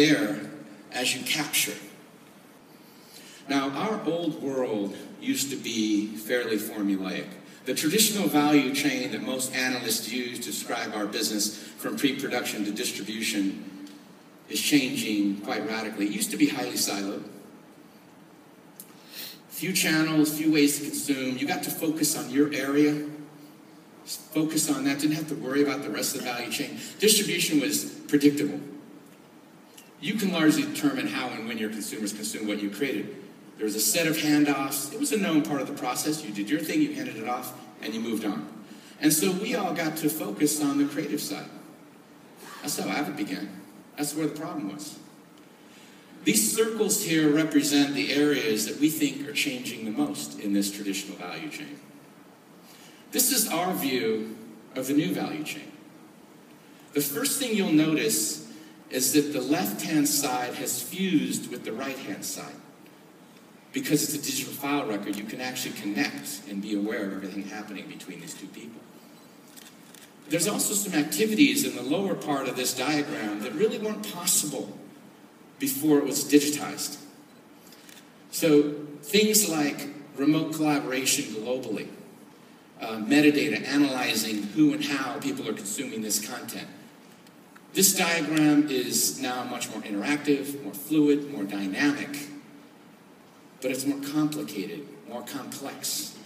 there as you capture. Now, our old world used to be fairly formulaic. The traditional value chain that most analysts use to describe our business from pre production to distribution is changing quite radically. It used to be highly siloed. Few channels, few ways to consume. You got to focus on your area, focus on that, didn't have to worry about the rest of the value chain. Distribution was predictable. You can largely determine how and when your consumers consume what you created. There was a set of handoffs. It was a known part of the process. You did your thing, you handed it off, and you moved on. And so we all got to focus on the creative side. That's how Avid began. That's where the problem was. These circles here represent the areas that we think are changing the most in this traditional value chain. This is our view of the new value chain. The first thing you'll notice is that the left hand side has fused with the right hand side because it's a digital file record, you can actually connect and be aware of everything happening between these two people. There's also some activities in the lower part of this diagram that really weren't possible before it was digitized. So things like remote collaboration globally, uh, metadata, analyzing who and how people are consuming this content. This diagram is now much more interactive, more fluid, more dynamic but it's more complicated, more complex.